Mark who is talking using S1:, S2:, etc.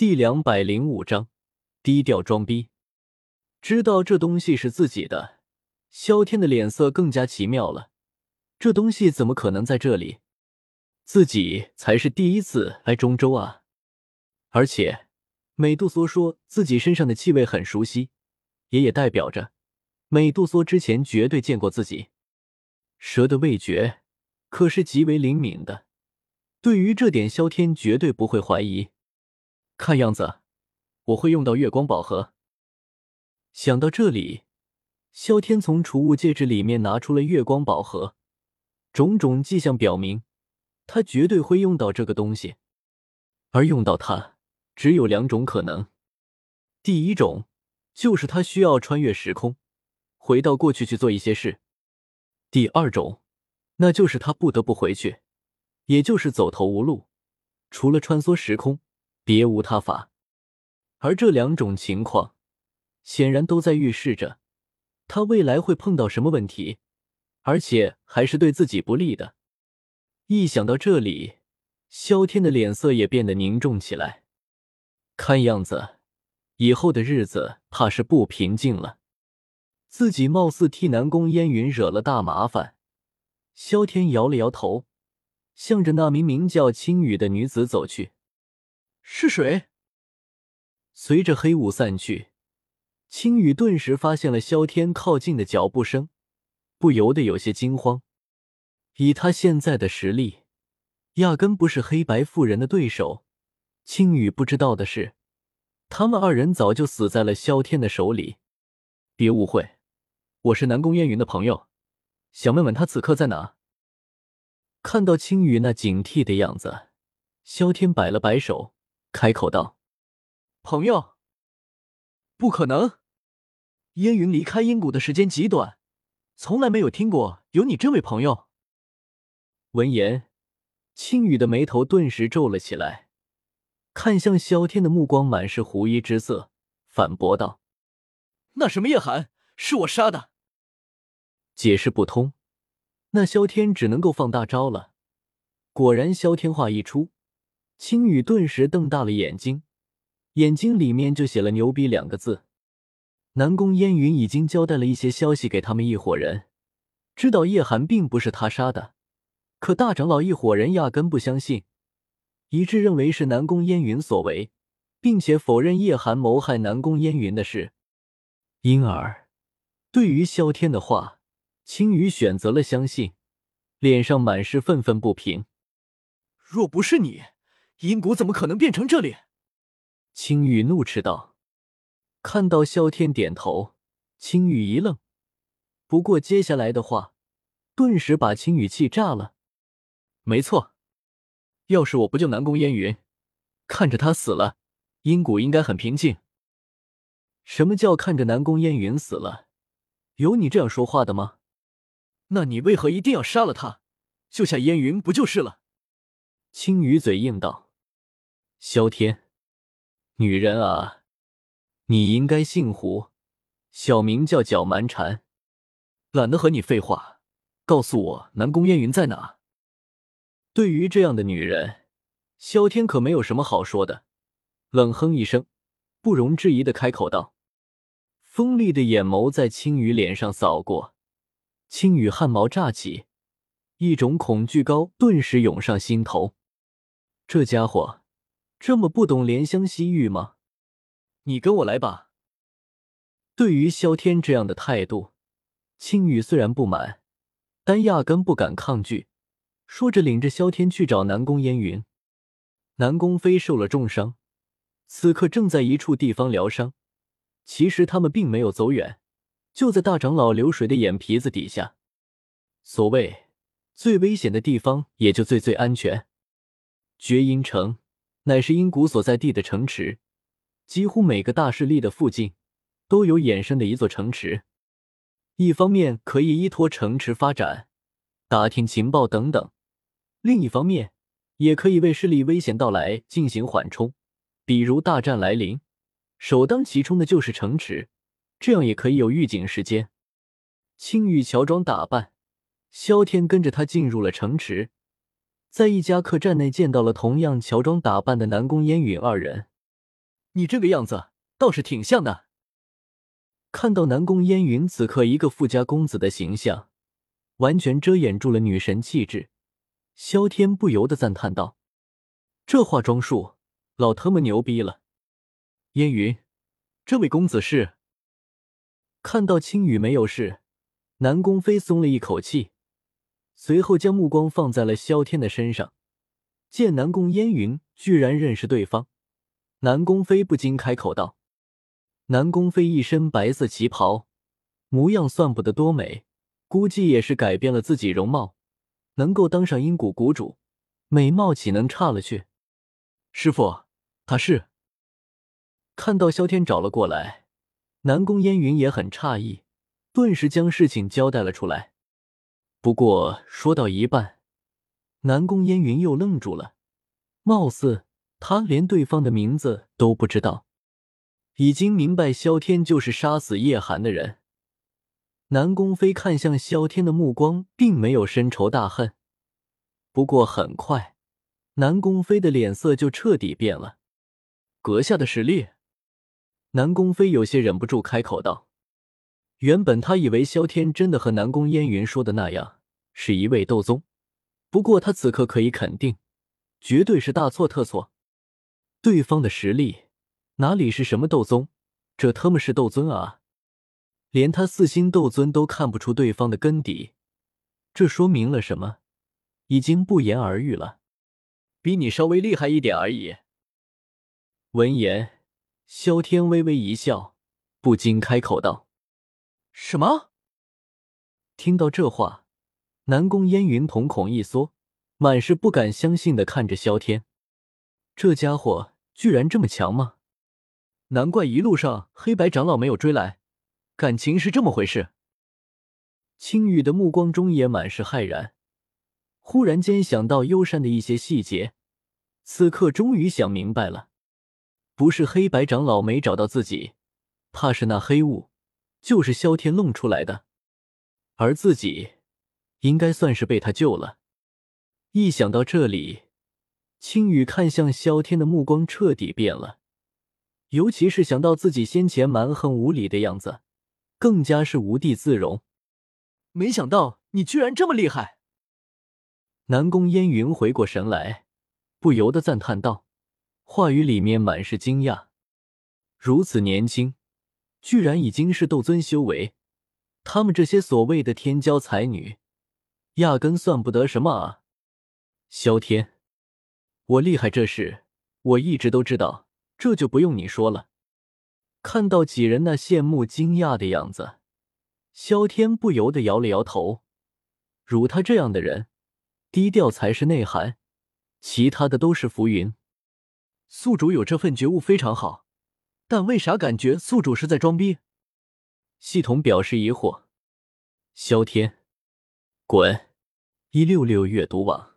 S1: 第两百零五章低调装逼。知道这东西是自己的，萧天的脸色更加奇妙了。这东西怎么可能在这里？自己才是第一次来中州啊！而且美杜莎说自己身上的气味很熟悉，也也代表着美杜莎之前绝对见过自己。蛇的味觉可是极为灵敏的，对于这点，萧天绝对不会怀疑。看样子我会用到月光宝盒。想到这里，萧天从储物戒指里面拿出了月光宝盒，种种迹象表明。他绝对会用到这个东西，而用到它只有两种可能：第一种就是他需要穿越时空，回到过去去做一些事；第二种，那就是他不得不回去，也就是走投无路，除了穿梭时空，别无他法。而这两种情况，显然都在预示着他未来会碰到什么问题，而且还是对自己不利的。一想到这里，萧天的脸色也变得凝重起来。看样子，以后的日子怕是不平静了。自己貌似替南宫烟云惹了大麻烦。萧天摇了摇头，向着那名名叫青羽的女子走去。是谁？随着黑雾散去，青羽顿时发现了萧天靠近的脚步声，不由得有些惊慌。以他现在的实力，压根不是黑白妇人的对手。青羽不知道的是，他们二人早就死在了萧天的手里。别误会，我是南宫烟云的朋友，想问问他此刻在哪。看到青羽那警惕的样子，萧天摆了摆手，开口道：“朋友，不可能！烟云离开阴谷的时间极短，从来没有听过有你这位朋友。”闻言，青羽的眉头顿时皱了起来，看向萧天的目光满是狐疑之色，反驳道：“那什么叶寒是我杀的。”解释不通，那萧天只能够放大招了。果然，萧天话一出，青羽顿时瞪大了眼睛，眼睛里面就写了“牛逼”两个字。南宫烟云已经交代了一些消息给他们一伙人，知道叶寒并不是他杀的。可大长老一伙人压根不相信，一致认为是南宫烟云所为，并且否认叶寒谋害南宫烟云的事。因而，对于萧天的话，青羽选择了相信，脸上满是愤愤不平。若不是你，阴谷怎么可能变成这里？青羽怒斥道。看到萧天点头，青羽一愣，不过接下来的话，顿时把青羽气炸了。没错，要是我不救南宫烟云，看着他死了，阴谷应该很平静。什么叫看着南宫烟云死了？有你这样说话的吗？那你为何一定要杀了他，救下烟云不就是了？青羽嘴硬道：“萧天，女人啊，你应该姓胡，小名叫角蛮缠。懒得和你废话，告诉我南宫烟云在哪。”对于这样的女人，萧天可没有什么好说的，冷哼一声，不容置疑的开口道：“锋利的眼眸在青羽脸上扫过，青羽汗毛炸起，一种恐惧高顿时涌上心头。这家伙这么不懂怜香惜玉吗？你跟我来吧。”对于萧天这样的态度，青羽虽然不满，但压根不敢抗拒。说着，领着萧天去找南宫烟云。南宫飞受了重伤，此刻正在一处地方疗伤。其实他们并没有走远，就在大长老流水的眼皮子底下。所谓最危险的地方，也就最最安全。绝阴城乃是阴谷所在地的城池，几乎每个大势力的附近都有衍生的一座城池。一方面可以依托城池发展，打听情报等等。另一方面，也可以为势力危险到来进行缓冲，比如大战来临，首当其冲的就是城池，这样也可以有预警时间。青羽乔装打扮，萧天跟着他进入了城池，在一家客栈内见到了同样乔装打扮的南宫烟云二人。你这个样子倒是挺像的。看到南宫烟云此刻一个富家公子的形象，完全遮掩住了女神气质，萧天不由得赞叹道：“这化妆术，老他妈牛逼了！”烟云，这位公子是？看到青羽没有事，南宫飞松了一口气，随后将目光放在了萧天的身上。见南宫烟云居然认识对方，南宫飞不禁开口道。南宫飞一身白色旗袍，模样算不得多美，估计也是改变了自己容貌，能够当上阴谷谷主，美貌岂能差了去？师傅，他是。看到萧天找了过来，南宫烟云也很诧异，顿时将事情交代了出来。不过说到一半，南宫烟云又愣住了，貌似他连对方的名字都不知道。已经明白萧天就是杀死叶寒的人。南宫飞看向萧天的目光并没有深仇大恨，不过很快，南宫飞的脸色就彻底变了。阁下的实力，南宫飞有些忍不住开口道。原本他以为萧天真的和南宫烟云说的那样是一位斗宗，不过他此刻可以肯定，绝对是大错特错。对方的实力。哪里是什么斗宗，这他妈是斗尊啊！连他四星斗尊都看不出对方的根底，这说明了什么？已经不言而喻了，比你稍微厉害一点而已。闻言，萧天微微一笑，不禁开口道：“什么？”听到这话，南宫烟云瞳孔一缩，满是不敢相信的看着萧天，这家伙居然这么强吗？难怪一路上黑白长老没有追来，感情是这么回事。青羽的目光中也满是骇然，忽然间想到幽山的一些细节，此刻终于想明白了，不是黑白长老没找到自己，怕是那黑雾就是萧天弄出来的，而自己应该算是被他救了。一想到这里，青羽看向萧天的目光彻底变了。尤其是想到自己先前蛮横无理的样子，更加是无地自容。没想到你居然这么厉害！南宫烟云回过神来，不由得赞叹道，话语里面满是惊讶。如此年轻，居然已经是斗尊修为，他们这些所谓的天骄才女，压根算不得什么啊！萧天，我厉害这事，我一直都知道。这就不用你说了。看到几人那羡慕、惊讶的样子，萧天不由得摇了摇头。如他这样的人，低调才是内涵，其他的都是浮云。宿主有这份觉悟非常好，但为啥感觉宿主是在装逼？系统表示疑惑。萧天，滚！一六六阅读网。